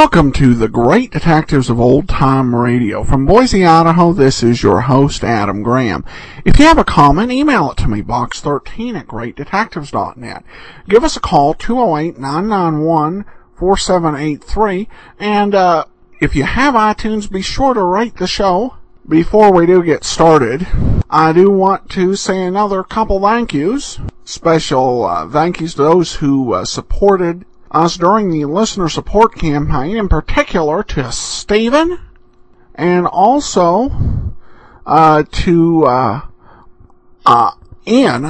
Welcome to the Great Detectives of Old Time Radio. From Boise, Idaho, this is your host, Adam Graham. If you have a comment, email it to me, box13 at greatdetectives.net. Give us a call, 208-991-4783, and, uh, if you have iTunes, be sure to rate the show. Before we do get started, I do want to say another couple thank yous. Special uh, thank yous to those who uh, supported us during the listener support campaign, in particular to Stephen, and also uh, to uh, uh. Uh,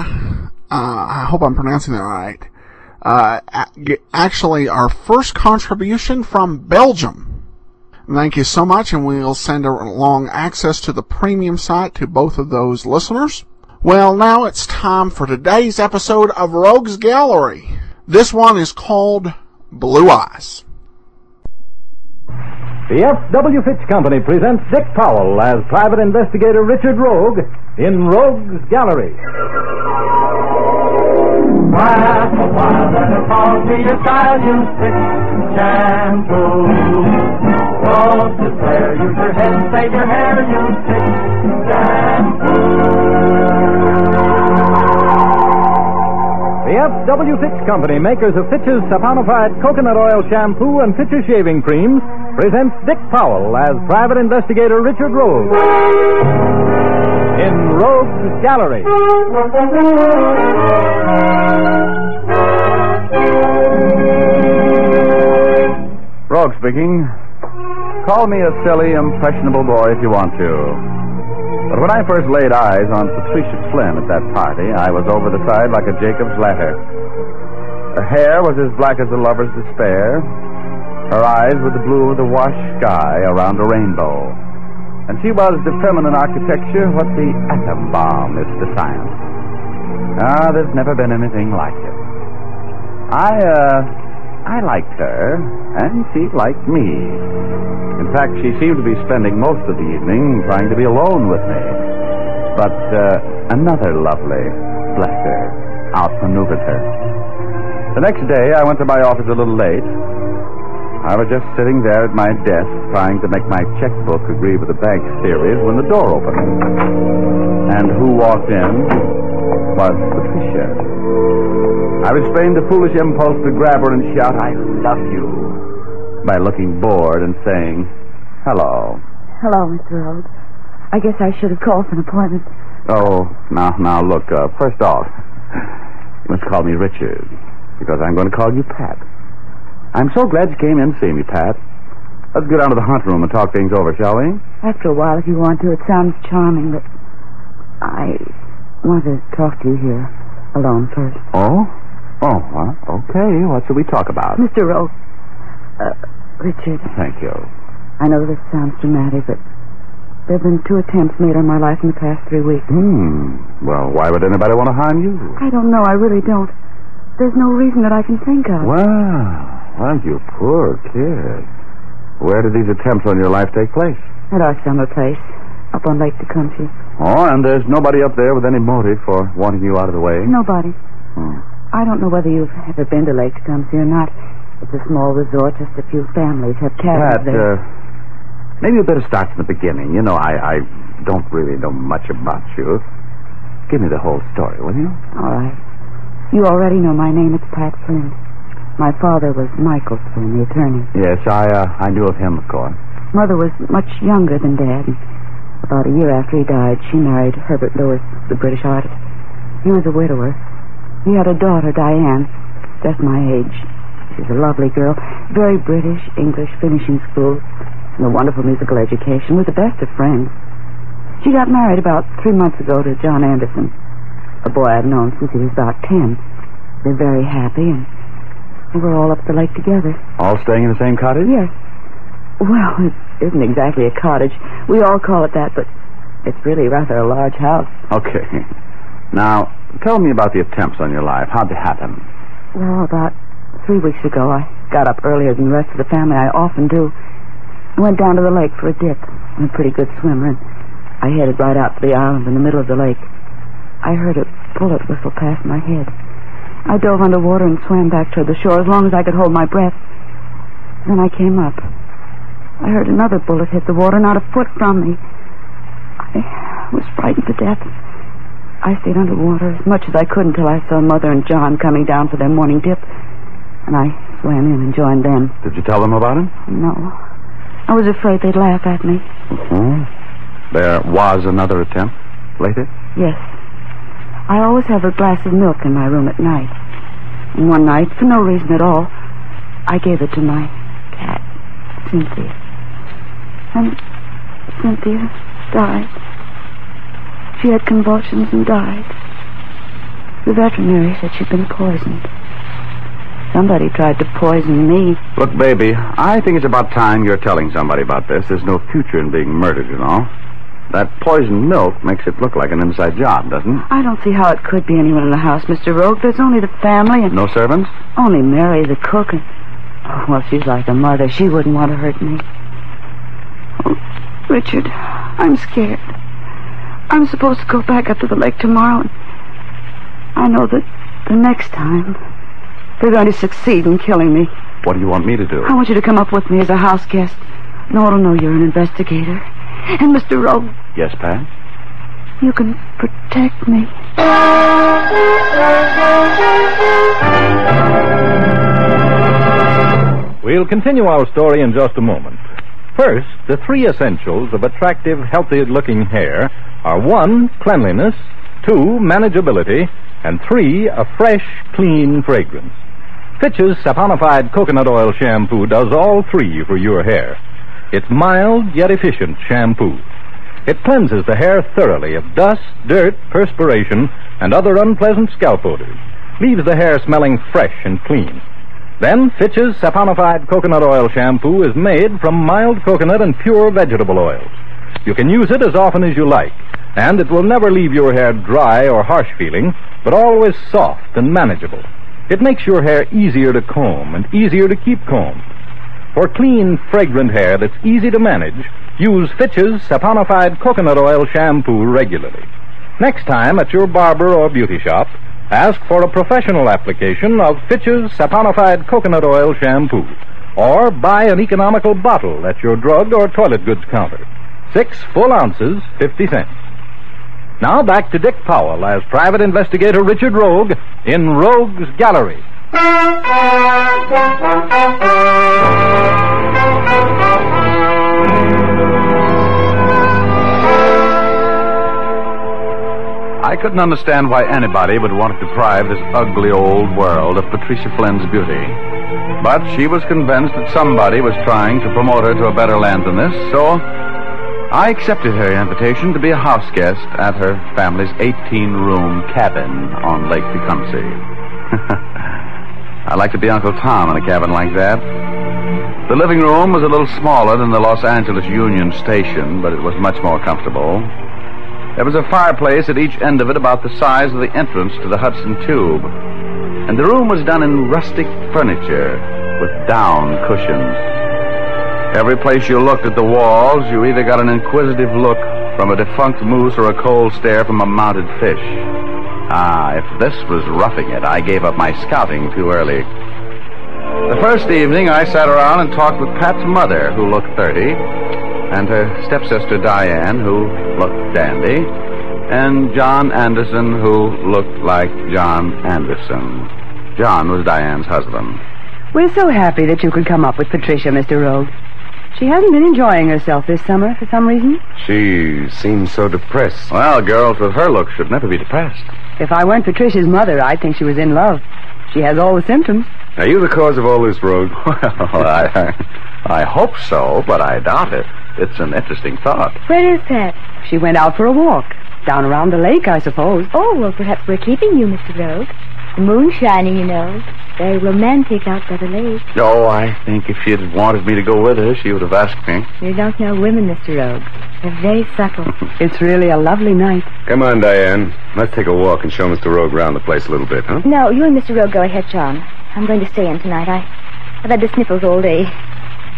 I hope I'm pronouncing that right. Uh, actually, our first contribution from Belgium. Thank you so much, and we'll send along access to the premium site to both of those listeners. Well, now it's time for today's episode of Rogues Gallery. This one is called Blue Eyes. The F.W. Fitch Company presents Dick Powell as private investigator Richard Rogue in Rogue's Gallery. Laugh a while and it calls me a style you Fitch shampoo. Don't despair, use your head save your hair, you Fitch shampoo. The F.W. Fitch Company, makers of Fitch's saponified coconut oil shampoo and Fitch's shaving creams, presents Dick Powell as private investigator Richard Rogue in Rogue's Gallery. Rogue speaking. Call me a silly, impressionable boy if you want to. But when I first laid eyes on Patricia Flynn at that party, I was over the side like a Jacob's ladder. Her hair was as black as a lover's despair. Her eyes were the blue of the washed sky around a rainbow. And she was to feminine architecture what the atom bomb is to science. Ah, there's never been anything like it. I, uh, I liked her, and she liked me. In fact, she seemed to be spending most of the evening trying to be alone with me. But uh, another lovely, bless her, outmaneuvered her. The next day, I went to my office a little late. I was just sitting there at my desk trying to make my checkbook agree with the bank's theories when the door opened. And who walked in was Patricia. I restrained the foolish impulse to grab her and shout, I love you by looking bored and saying, Hello. Hello, Mr. Rogue. I guess I should have called for an appointment. Oh, now, now, look, uh, first off, you must call me Richard, because I'm going to call you Pat. I'm so glad you came in to see me, Pat. Let's go down to the hunt room and talk things over, shall we? After a while, if you want to. It sounds charming, but I want to talk to you here alone first. Oh? Oh, well, okay. What shall we talk about? Mr. Rogue, uh, Richard. Thank you. I know this sounds dramatic, but there have been two attempts made on my life in the past three weeks. Hmm. Well, why would anybody want to harm you? I don't know. I really don't. There's no reason that I can think of. Well, well, you poor kid. Where did these attempts on your life take place? At our summer place, up on Lake Tecumseh. Oh, and there's nobody up there with any motive for wanting you out of the way? Nobody. Hmm. I don't know whether you've ever been to Lake Tecumseh or not. It's a small resort. Just a few families have cabins Pat, there. uh, maybe you better start from the beginning. You know, I, I don't really know much about you. Give me the whole story, will you? All right. You already know my name. It's Pat Flynn. My father was Michael Flynn, the attorney. Yes, I, uh, I knew of him, of course. Mother was much younger than Dad. About a year after he died, she married Herbert Lewis, the British artist. He was a widower. He had a daughter, Diane, just my age. She's a lovely girl. Very British, English, finishing school, and a wonderful musical education. We're the best of friends. She got married about three months ago to John Anderson, a boy I've known since he was about ten. They're very happy, and we're all up the lake together. All staying in the same cottage? Yes. Well, it's isn't exactly a cottage. We all call it that, but it's really rather a large house. Okay. Now, tell me about the attempts on your life. How'd they happen? Well, about three weeks ago, I got up earlier than the rest of the family. I often do. I went down to the lake for a dip. I'm a pretty good swimmer, and I headed right out to the island in the middle of the lake. I heard a bullet whistle past my head. I dove underwater and swam back toward the shore as long as I could hold my breath. Then I came up. I heard another bullet hit the water not a foot from me. I was frightened to death. I stayed underwater as much as I could until I saw Mother and John coming down for their morning dip. And I swam in and joined them. Did you tell them about him? No. I was afraid they'd laugh at me. Hmm. There was another attempt later? Yes. I always have a glass of milk in my room at night. And one night, for no reason at all, I gave it to my cat, Cynthia. And Cynthia died. She had convulsions and died. The veterinary said she'd been poisoned. Somebody tried to poison me. Look, baby, I think it's about time you're telling somebody about this. There's no future in being murdered, you know. That poisoned milk makes it look like an inside job, doesn't it? I don't see how it could be anyone in the house, Mr. Rogue. There's only the family and No servants? only Mary, the cook. And... Oh, well, she's like a mother. She wouldn't want to hurt me. Oh, Richard, I'm scared. I'm supposed to go back up to the lake tomorrow. And I know that the next time they're going to succeed in killing me. What do you want me to do? I want you to come up with me as a house guest. No one will know you're an investigator. And Mr. Rogue, Yes, Pat? you can protect me. We'll continue our story in just a moment. First, the three essentials of attractive, healthy looking hair are one, cleanliness, two, manageability, and three, a fresh, clean fragrance. Fitch's saponified coconut oil shampoo does all three for your hair. It's mild yet efficient shampoo. It cleanses the hair thoroughly of dust, dirt, perspiration, and other unpleasant scalp odors. Leaves the hair smelling fresh and clean. Then Fitch's saponified coconut oil shampoo is made from mild coconut and pure vegetable oils. You can use it as often as you like, and it will never leave your hair dry or harsh feeling, but always soft and manageable. It makes your hair easier to comb and easier to keep combed. For clean, fragrant hair that's easy to manage, use Fitch's saponified coconut oil shampoo regularly. Next time at your barber or beauty shop, ask for a professional application of Fitch's saponified coconut oil shampoo, or buy an economical bottle at your drug or toilet goods counter. Six full ounces, 50 cents. Now back to Dick Powell as private investigator Richard Rogue in Rogue's Gallery. couldn't understand why anybody would want to deprive this ugly old world of Patricia Flynn's beauty. But she was convinced that somebody was trying to promote her to a better land than this, so I accepted her invitation to be a house guest at her family's 18 room cabin on Lake Tecumseh. I'd like to be Uncle Tom in a cabin like that. The living room was a little smaller than the Los Angeles Union Station, but it was much more comfortable. There was a fireplace at each end of it about the size of the entrance to the Hudson Tube. And the room was done in rustic furniture with down cushions. Every place you looked at the walls, you either got an inquisitive look from a defunct moose or a cold stare from a mounted fish. Ah, if this was roughing it, I gave up my scouting too early. The first evening, I sat around and talked with Pat's mother, who looked 30, and her stepsister Diane, who looked dandy, and John Anderson, who looked like John Anderson. John was Diane's husband. We're so happy that you could come up with Patricia, Mr. Rogue. She hasn't been enjoying herself this summer for some reason. She seems so depressed. Well, girls with her look should never be depressed. If I weren't Patricia's mother, I'd think she was in love. She has all the symptoms. Are you the cause of all this, Rogue? Well, I, I hope so, but I doubt it. It's an interesting thought. Where is Pat? She went out for a walk. Down around the lake, I suppose. Oh, well, perhaps we're keeping you, Mr. Rogue. The moon's shining, you know. Very romantic out by the lake. Oh, I think if she had wanted me to go with her, she would have asked me. You don't know women, Mr. Rogue. They're very subtle. It's really a lovely night. Come on, Diane. Let's take a walk and show Mr. Rogue around the place a little bit, huh? no, you and Mr. Rogue go ahead, John. I'm going to stay in tonight. I, I've had the sniffles all day.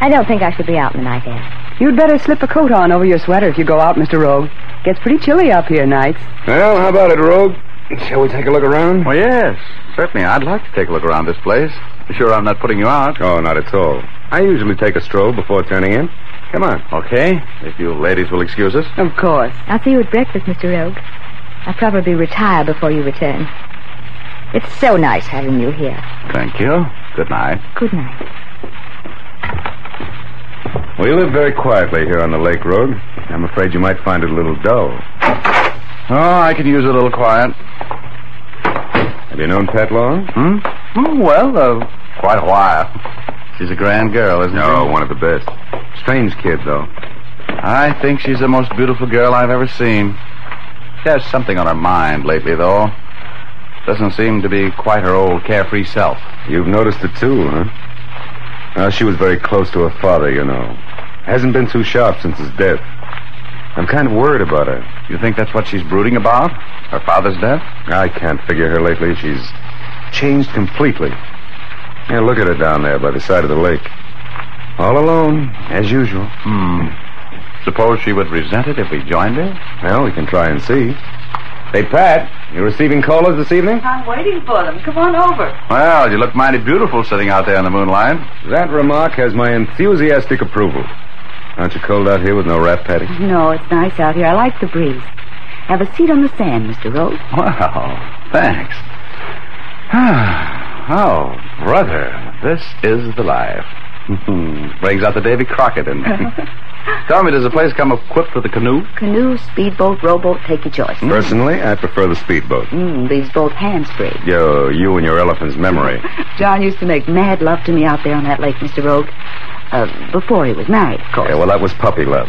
I don't think I should be out in the night air. You'd better slip a coat on over your sweater if you go out, Mr. Rogue. Gets pretty chilly up here nights. Well, how about it, Rogue? Shall we take a look around? Well, yes, certainly. I'd like to take a look around this place. Be sure I'm not putting you out. Oh, not at all. I usually take a stroll before turning in. Come on. Okay, if you ladies will excuse us. Of course. I'll see you at breakfast, Mr. Rogue. I'll probably retire before you return. It's so nice having you here. Thank you. Good night. Good night. We live very quietly here on the Lake Road. I'm afraid you might find it a little dull. Oh, I could use a little quiet. Have you known Pat long? Hmm? Oh, well, uh, quite a while. She's a grand girl, isn't No, she? No, one of the best. Strange kid, though. I think she's the most beautiful girl I've ever seen. She has something on her mind lately, though. Doesn't seem to be quite her old carefree self. You've noticed it, too, huh? Uh, she was very close to her father, you know. Hasn't been too sharp since his death. I'm kind of worried about her. You think that's what she's brooding about? Her father's death? I can't figure her lately. She's changed completely. Yeah, look at her down there by the side of the lake. All alone, as usual. Hmm. Suppose she would resent it if we joined her? Well, we can try and see. Hey, Pat, you receiving callers this evening? I'm waiting for them. Come on over. Well, you look mighty beautiful sitting out there in the moonlight. That remark has my enthusiastic approval. Aren't you cold out here with no wrap, Patty? No, it's nice out here. I like the breeze. Have a seat on the sand, Mr. Rogue. Well, thanks. oh, brother, this is the life. Brings out the Davy Crockett in me. Tell me, does the place come equipped with a canoe? Canoe, speedboat, rowboat, take your choice. Personally, I prefer the speedboat. Mm, leaves both hands free. Yo, you and your elephant's memory. John used to make mad love to me out there on that lake, Mr. Rogue. Uh, before he was married, of course. Yeah, well, that was puppy love.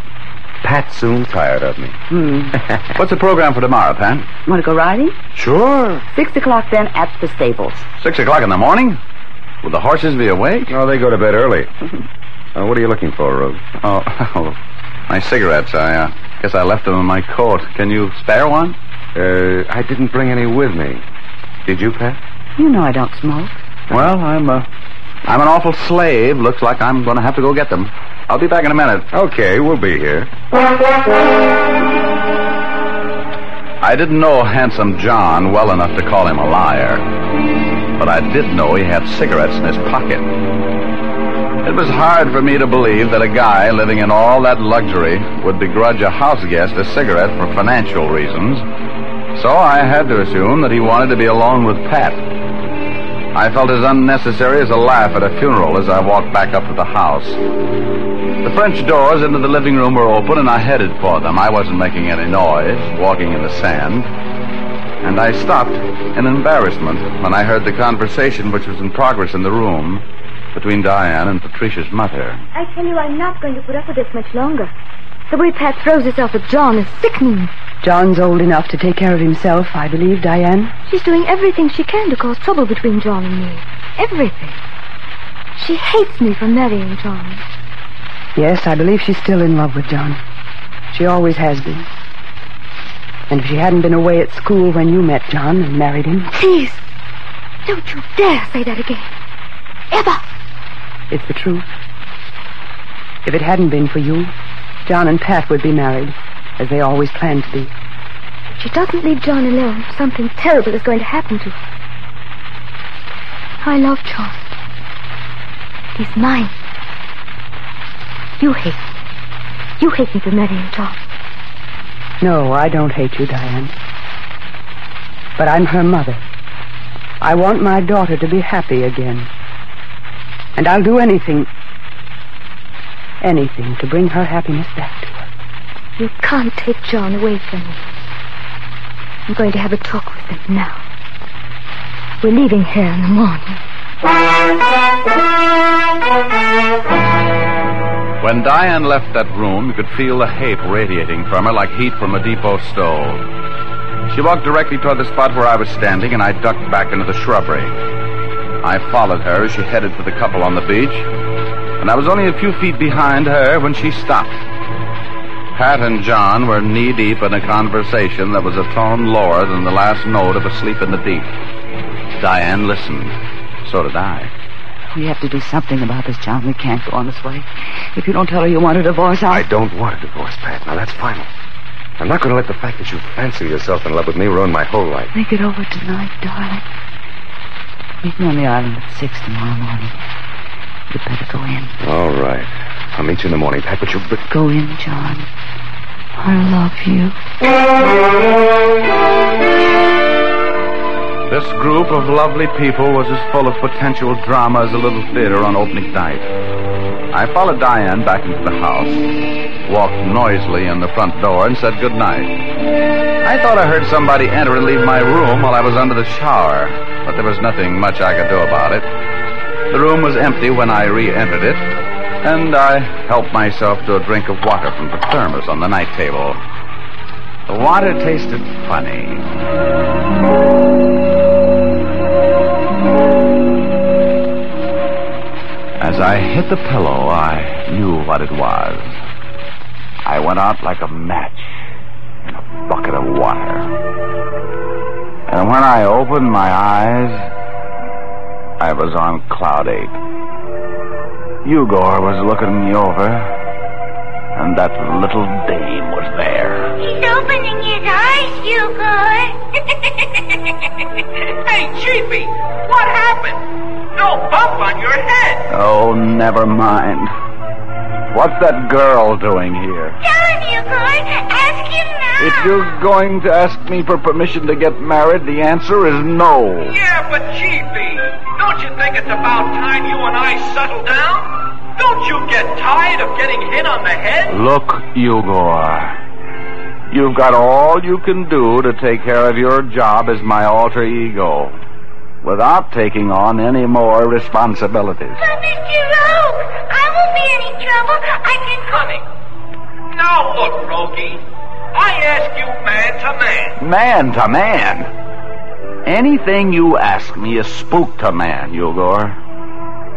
Pat soon tired of me. What's the program for tomorrow, Pan? Want to go riding? Sure. Six o'clock then at the stables. Six o'clock in the morning? Will the horses be awake? Oh, they go to bed early. Uh, what are you looking for, Rogue? Oh, oh my cigarettes. I uh, guess I left them in my coat. Can you spare one? Uh, I didn't bring any with me. Did you, Pat? You know I don't smoke. Well, I'm uh, I'm an awful slave. Looks like I'm going to have to go get them. I'll be back in a minute. Okay, we'll be here. I didn't know handsome John well enough to call him a liar, but I did know he had cigarettes in his pocket. It was hard for me to believe that a guy living in all that luxury would begrudge a house guest a cigarette for financial reasons. So I had to assume that he wanted to be alone with Pat. I felt as unnecessary as a laugh at a funeral as I walked back up to the house. The French doors into the living room were open, and I headed for them. I wasn't making any noise, walking in the sand. And I stopped in embarrassment when I heard the conversation which was in progress in the room between Diane and Patricia's mother. I tell you, I'm not going to put up with this much longer. The way Pat throws herself at John is sickening. John's old enough to take care of himself, I believe, Diane. She's doing everything she can to cause trouble between John and me. Everything. She hates me for marrying John. Yes, I believe she's still in love with John. She always has been. And if she hadn't been away at school when you met John and married him, Please, don't you dare say that again. Ever. It's the truth. If it hadn't been for you, John and Pat would be married, as they always planned to be. If she doesn't leave John alone, something terrible is going to happen to her. I love John. He's mine. You hate me. You hate me for marrying John. No, I don't hate you, Diane. But I'm her mother. I want my daughter to be happy again. And I'll do anything, anything to bring her happiness back to her. You can't take John away from me. I'm going to have a talk with him now. We're leaving here in the morning. When Diane left that room, you could feel the hate radiating from her like heat from a depot stove. She walked directly toward the spot where I was standing, and I ducked back into the shrubbery. I followed her as she headed for the couple on the beach, and I was only a few feet behind her when she stopped. Pat and John were knee deep in a conversation that was a tone lower than the last note of Asleep in the Deep. Diane listened. So did I. We have to do something about this, John. We can't go on this way. If you don't tell her you want a divorce, I'll... I don't want a divorce, Pat. Now, that's final. I'm not going to let the fact that you fancy yourself in love with me ruin my whole life. Think it over tonight, darling. Meet me on the island at six tomorrow morning. You'd better go in. All right. I'll meet you in the morning, Pat, but you... But... Go in, John. I love you. This group of lovely people was as full of potential drama as a little theater on opening night. I followed Diane back into the house, walked noisily in the front door, and said good night. I thought I heard somebody enter and leave my room while I was under the shower, but there was nothing much I could do about it. The room was empty when I re-entered it, and I helped myself to a drink of water from the thermos on the night table. The water tasted funny. I hit the pillow, I knew what it was. I went out like a match in a bucket of water. And when I opened my eyes, I was on Cloud 8. Eugor was looking me over, and that little dame was there. He's opening his eyes, Eugor. Hey, Chiefy, what happened? No bump on your head. Oh, never mind. What's that girl doing here? Tell him, Eugor. Ask him now. If you're going to ask me for permission to get married, the answer is no. Yeah, but Chiefy, don't you think it's about time you and I settle down? Don't you get tired of getting hit on the head? Look, Eugor. You've got all you can do to take care of your job as my alter ego without taking on any more responsibilities. But Mr. Rogue, I won't be any trouble. I can Honey, now look, Rogie. I ask you man to man. Man to man. Anything you ask me is spook to man, Eugor.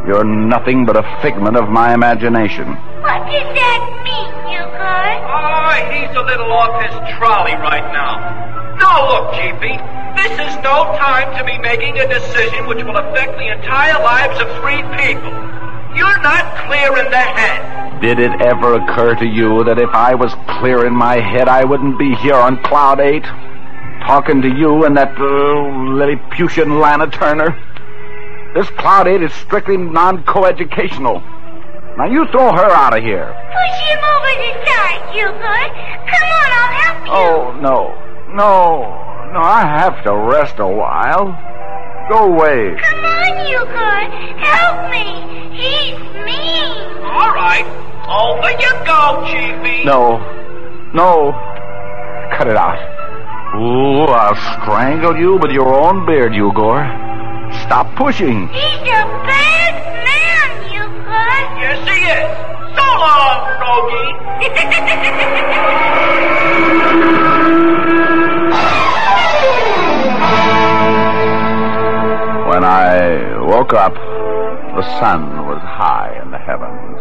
You're nothing but a figment of my imagination. What does that mean, Eugor? Oh, he's a little off his trolley right now. Now look, Chiefy, this is no time to be making a decision which will affect the entire lives of three people. You're not clear in the head. Did it ever occur to you that if I was clear in my head, I wouldn't be here on Cloud 8? Talking to you and that uh, Lilliputian Lana Turner? This Cloud 8 is strictly non-coeducational. Now you throw her out of here. Push him over the side, Eugor. Come on, I'll help you. Oh, no. No. No, I have to rest a while. Go away. Come on, Eugor. Help me. He's mean. All right, over you go, Chiefy. No. No. Cut it out. Ooh, I'll strangle you with your own beard, Eugor. Stop pushing. He's a woke up, the sun was high in the heavens.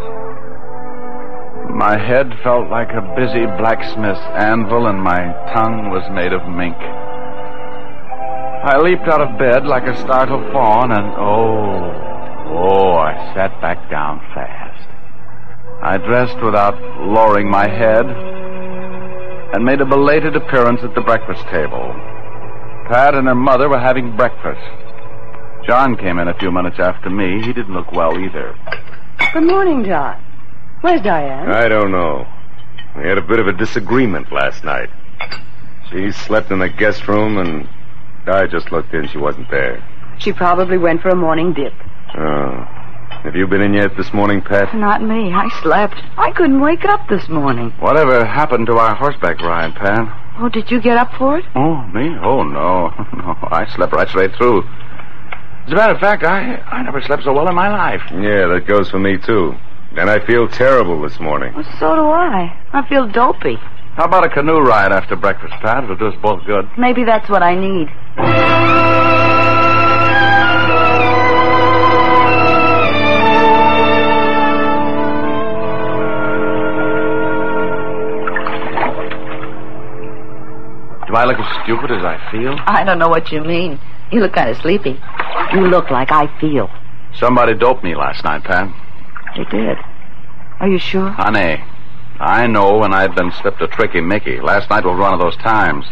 My head felt like a busy blacksmith's anvil, and my tongue was made of mink. I leaped out of bed like a startled fawn, and oh, oh, I sat back down fast. I dressed without lowering my head and made a belated appearance at the breakfast table. Pat and her mother were having breakfast. John came in a few minutes after me. He didn't look well either. Good morning, John. Where's Diane? I don't know. We had a bit of a disagreement last night. She slept in the guest room, and I just looked in. She wasn't there. She probably went for a morning dip. Oh. Have you been in yet this morning, Pat? Not me. I slept. I couldn't wake up this morning. Whatever happened to our horseback ride, Pat? Oh, did you get up for it? Oh, me? Oh, no. No, I slept right straight through. As a matter of fact, I, I never slept so well in my life. Yeah, that goes for me, too. And I feel terrible this morning. Well, so do I. I feel dopey. How about a canoe ride after breakfast, Pat? It'll do us both good. Maybe that's what I need. Do I look as stupid as I feel? I don't know what you mean. You look kind of sleepy. You look like I feel. Somebody doped me last night, Pat. They did. Are you sure? Honey, I know when I've been slipped a tricky Mickey. Last night was one of those times.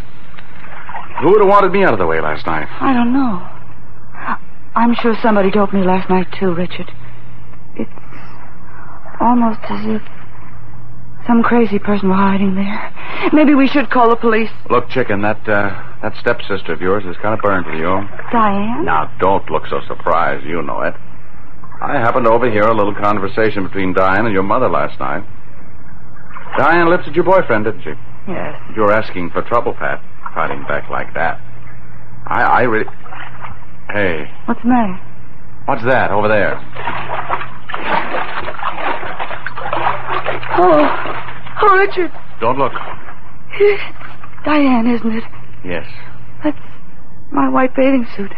Who would have wanted me out of the way last night? I don't know. I'm sure somebody doped me last night, too, Richard. It's almost as if some crazy person were hiding there. Maybe we should call the police. Look, chicken, that uh, that stepsister of yours is kind of burned with you. Diane? Now, don't look so surprised. You know it. I happened to overhear a little conversation between Diane and your mother last night. Diane lifted your boyfriend, didn't she? Yes. You're asking for trouble, Pat. Fighting back like that. I, I really. Hey, What's the matter? what's that over there? Oh, Richard. Don't look. It's Diane, isn't it? Yes. That's my white bathing suit.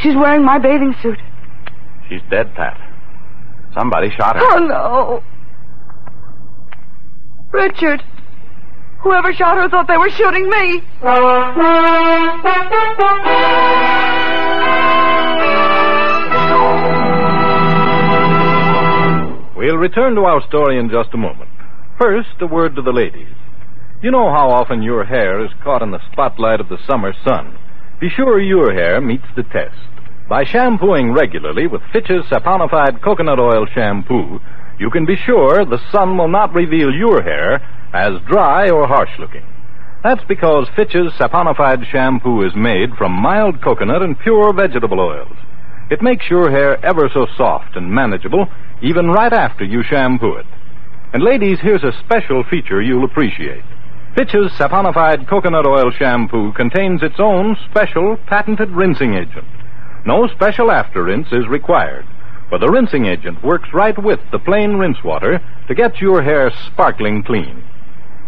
She's wearing my bathing suit. She's dead, Pat. Somebody shot her. Oh, no. Richard. Whoever shot her thought they were shooting me. We'll return to our story in just a moment. First, a word to the ladies. You know how often your hair is caught in the spotlight of the summer sun. Be sure your hair meets the test. By shampooing regularly with Fitch's saponified coconut oil shampoo, you can be sure the sun will not reveal your hair as dry or harsh looking. That's because Fitch's saponified shampoo is made from mild coconut and pure vegetable oils. It makes your hair ever so soft and manageable, even right after you shampoo it. And ladies, here's a special feature you'll appreciate. Fitch's saponified coconut oil shampoo contains its own special patented rinsing agent. No special after rinse is required, for the rinsing agent works right with the plain rinse water to get your hair sparkling clean.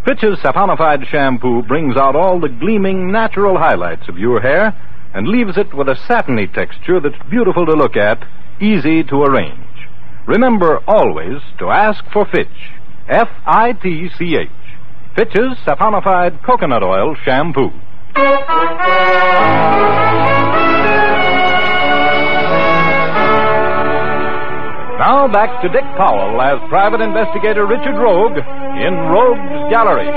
Fitch's saponified shampoo brings out all the gleaming natural highlights of your hair and leaves it with a satiny texture that's beautiful to look at, easy to arrange. Remember always to ask for Fitch. F I T C H. Fitch's saponified coconut oil shampoo. Now back to Dick Powell as Private Investigator Richard Rogue in Rogue's Gallery.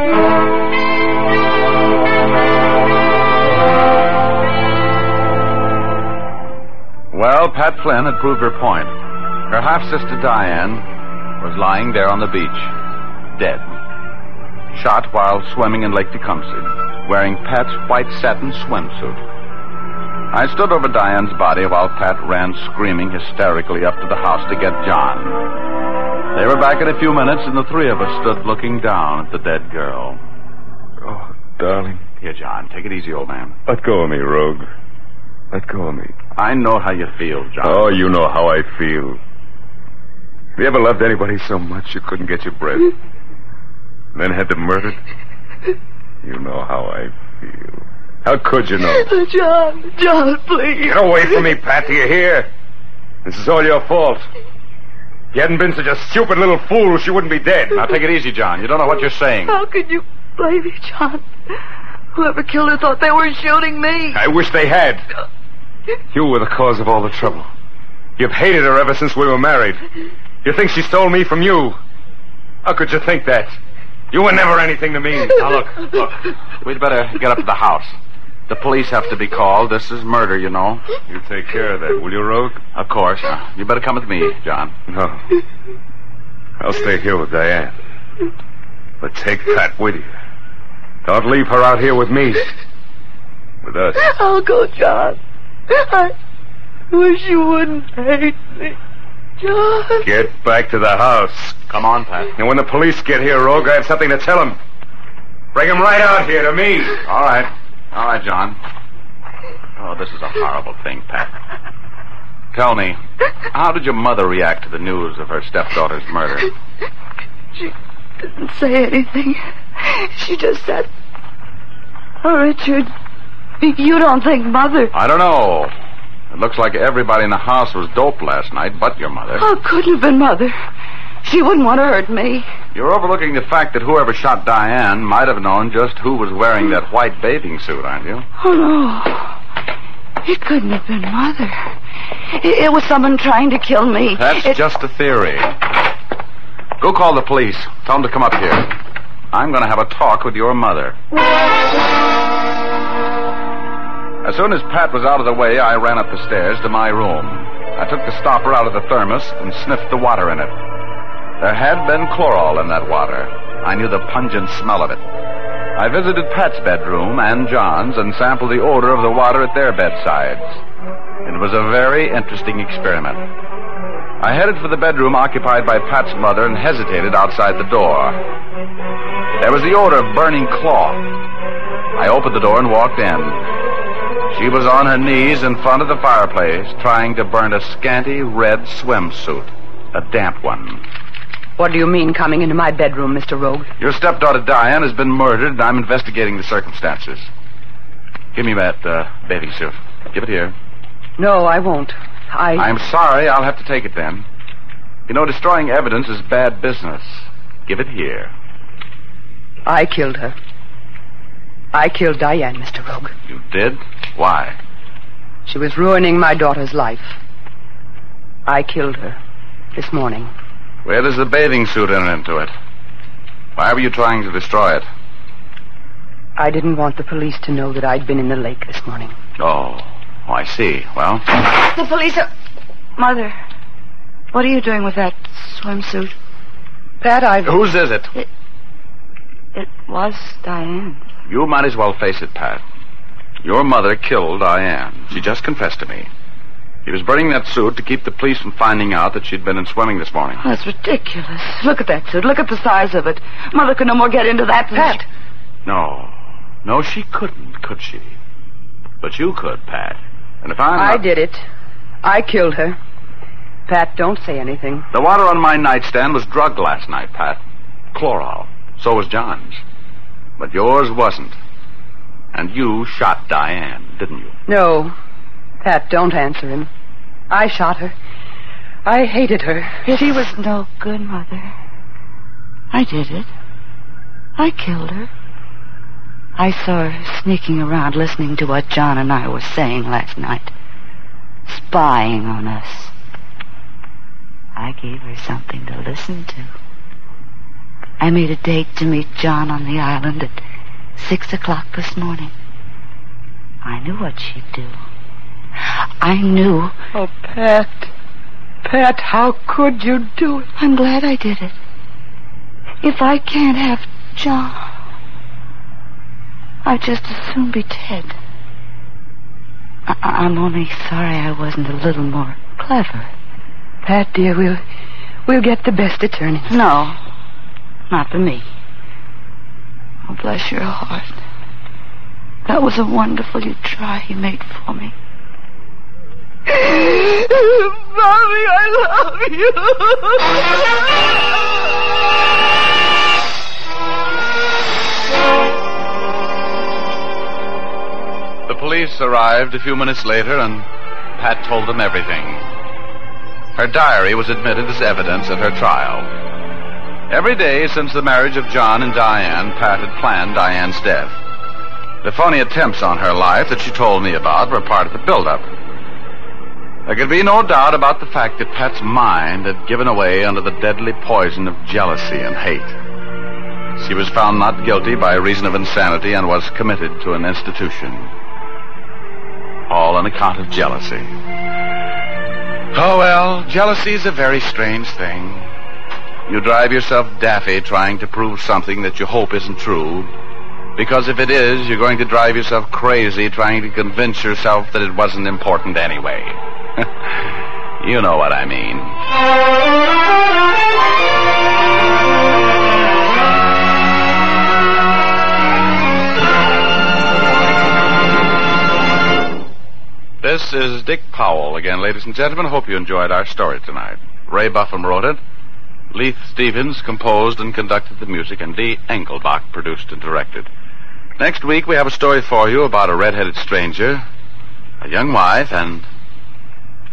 Well, Pat Flynn had proved her point. Her half sister Diane was lying there on the beach, dead. Shot while swimming in Lake Tecumseh, wearing Pat's white satin swimsuit. I stood over Diane's body while Pat ran screaming hysterically up to the house to get John. They were back in a few minutes, and the three of us stood looking down at the dead girl. Oh, darling. Here, John, take it easy, old man. Let go of me, Rogue. Let go of me. I know how you feel, John. Oh, you know how I feel. Have you ever loved anybody so much you couldn't get your breath? Hmm. Then had them murdered? You know how I feel. How could you know? John, John, please. Get away from me, Pat. Do you hear? This is all your fault. If you hadn't been such a stupid little fool, she wouldn't be dead. Now take it easy, John. You don't know what you're saying. How could you blame me, John? Whoever killed her thought they were shooting me. I wish they had. You were the cause of all the trouble. You've hated her ever since we were married. You think she stole me from you? How could you think that? You were never anything to me. Now look, look. We'd better get up to the house. The police have to be called. This is murder, you know. You take care of that, will you, Rogue? Of course. Uh, you better come with me, John. No. I'll stay here with Diane. But take Pat with you. Don't leave her out here with me. With us. I'll go, John. I wish you wouldn't hate me. John. Get back to the house. Come on, Pat. And when the police get here, Rogue, I have something to tell them. Bring them right out here to me. All right. All right, John. Oh, this is a horrible thing, Pat. Tell me, how did your mother react to the news of her stepdaughter's murder? She didn't say anything. She just said, Oh, Richard, you don't think Mother. I don't know. It looks like everybody in the house was doped last night, but your mother. Oh, it couldn't have been Mother. She wouldn't want to hurt me. You're overlooking the fact that whoever shot Diane might have known just who was wearing that white bathing suit, aren't you? Oh, no. It couldn't have been Mother. It, it was someone trying to kill me. That's It- just a theory. Go call the police. Tell them to come up here. I'm going to have a talk with your mother. As soon as Pat was out of the way, I ran up the stairs to my room. I took the stopper out of the thermos and sniffed the water in it. There had been chloral in that water. I knew the pungent smell of it. I visited Pat's bedroom and John's and sampled the odor of the water at their bedsides. It was a very interesting experiment. I headed for the bedroom occupied by Pat's mother and hesitated outside the door. There was the odor of burning cloth. I opened the door and walked in. She was on her knees in front of the fireplace, trying to burn a scanty red swimsuit, a damp one. What do you mean coming into my bedroom, Mr. Rogue? Your stepdaughter Diane has been murdered, and I'm investigating the circumstances. Give me that uh, bathing suit. Give it here. No, I won't. I. I'm sorry. I'll have to take it then. You know, destroying evidence is bad business. Give it here. I killed her. I killed Diane, Mr. Rogue. You did? Why? She was ruining my daughter's life. I killed her this morning. Where does the bathing suit enter into it? Why were you trying to destroy it? I didn't want the police to know that I'd been in the lake this morning. Oh, oh I see. Well, The police are. Mother, what are you doing with that swimsuit? Pat, I've. whose is it? It was Diane's. You might as well face it, Pat. Your mother killed Diane. She just confessed to me. He was burning that suit to keep the police from finding out that she'd been in swimming this morning. Oh, that's ridiculous. Look at that suit. Look at the size of it. Mother could no more get into that than Pat. No. No, she couldn't, could she? But you could, Pat. And if I'm I not- did it. I killed her. Pat, don't say anything. The water on my nightstand was drugged last night, Pat. Chloral. So was John's. But yours wasn't. And you shot Diane, didn't you? No. Pat, don't answer him. I shot her. I hated her. She was no good, Mother. I did it. I killed her. I saw her sneaking around listening to what John and I were saying last night. Spying on us. I gave her something to listen to. I made a date to meet John on the island at six o'clock this morning. I knew what she'd do. I knew Oh, Pat. Pat, how could you do it? I'm glad I did it. If I can't have John, I'd just as soon be dead. I- I'm only sorry I wasn't a little more clever. Pat, dear, we'll we'll get the best attorney. No, not for me. Oh, bless your heart. That was a wonderful you try you made for me. Mommy, I love you. The police arrived a few minutes later, and Pat told them everything. Her diary was admitted as evidence at her trial. Every day since the marriage of John and Diane, Pat had planned Diane's death. The phony attempts on her life that she told me about were part of the buildup. There could be no doubt about the fact that Pat's mind had given away under the deadly poison of jealousy and hate. She was found not guilty by reason of insanity and was committed to an institution. All on account of jealousy. Oh, well, jealousy is a very strange thing. You drive yourself daffy trying to prove something that you hope isn't true. Because if it is, you're going to drive yourself crazy trying to convince yourself that it wasn't important anyway. you know what I mean. This is Dick Powell again, ladies and gentlemen. Hope you enjoyed our story tonight. Ray Buffum wrote it. Leith Stevens composed and conducted the music, and Dee Engelbach produced and directed. Next week, we have a story for you about a red-headed stranger, a young wife, and,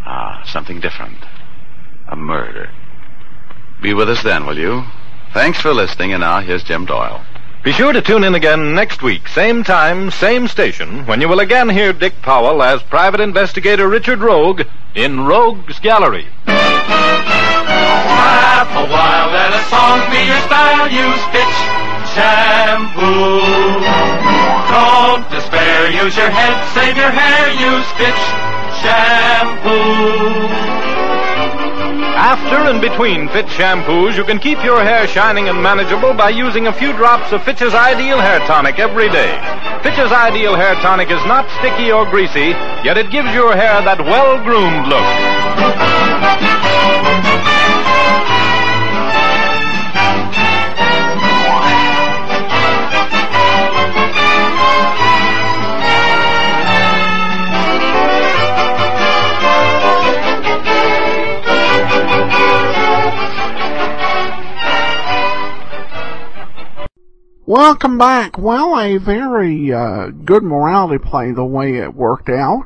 ah, something different. A murder. Be with us then, will you? Thanks for listening, and now here's Jim Doyle. Be sure to tune in again next week, same time, same station, when you will again hear Dick Powell as private investigator Richard Rogue in Rogue's Gallery. Laugh a while, let a song be your style. Use Fitch shampoo. Don't despair, use your head, save your hair. Use Fitch shampoo. After and between Fitch shampoos, you can keep your hair shining and manageable by using a few drops of Fitch's Ideal Hair Tonic every day. Fitch's Ideal Hair Tonic is not sticky or greasy, yet it gives your hair that well-groomed look. Welcome back. Well, a very uh, good morality play the way it worked out.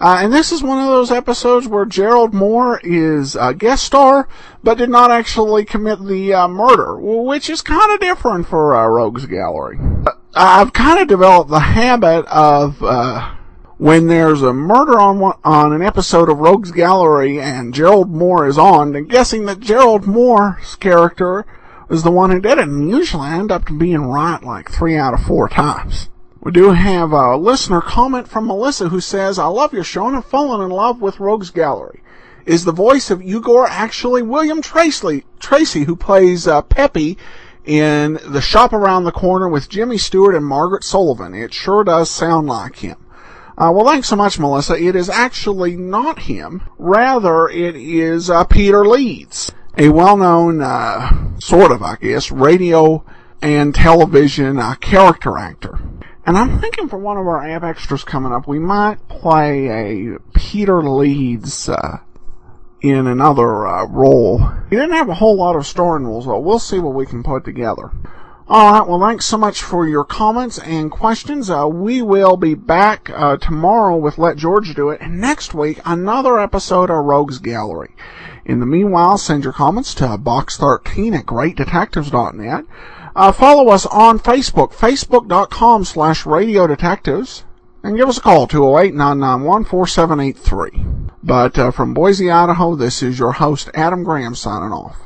Uh, and this is one of those episodes where Gerald Mohr is a guest star, but did not actually commit the uh, murder, which is kind of different for uh, Rogues Gallery. Uh, I've kind of developed the habit of uh, when there's a murder on one, on an episode of Rogues Gallery and Gerald Mohr is on, and guessing that Gerald Mohr's character is the one who did it, and usually I end up being right like three out of four times. We do have a listener comment from Melissa who says, I love your show and have fallen in love with Rogues Gallery. Is the voice of Eugor actually William Tracy, Tracy who plays uh, Pepi in The Shop Around the Corner with Jimmy Stewart and Margaret Sullavan? It sure does sound like him. Uh, well, thanks so much, Melissa. It is actually not him. Rather, it is uh, Peter Leeds, a well-known, uh, sort of, I guess, radio and television uh, character actor. And I'm thinking for one of our app extras coming up, we might play a Peter Leeds uh, in another uh, role. He didn't have a whole lot of starring roles, though. We'll see what we can put together. All right. Well, thanks so much for your comments and questions. Uh, we will be back uh, tomorrow with Let George Do It, and next week another episode of Rogues Gallery. In the meanwhile, send your comments to box13 at greatdetectives.net. Uh, follow us on Facebook, facebook.com slash radio detectives, and give us a call, 208-991-4783. But uh, from Boise, Idaho, this is your host, Adam Graham, signing off.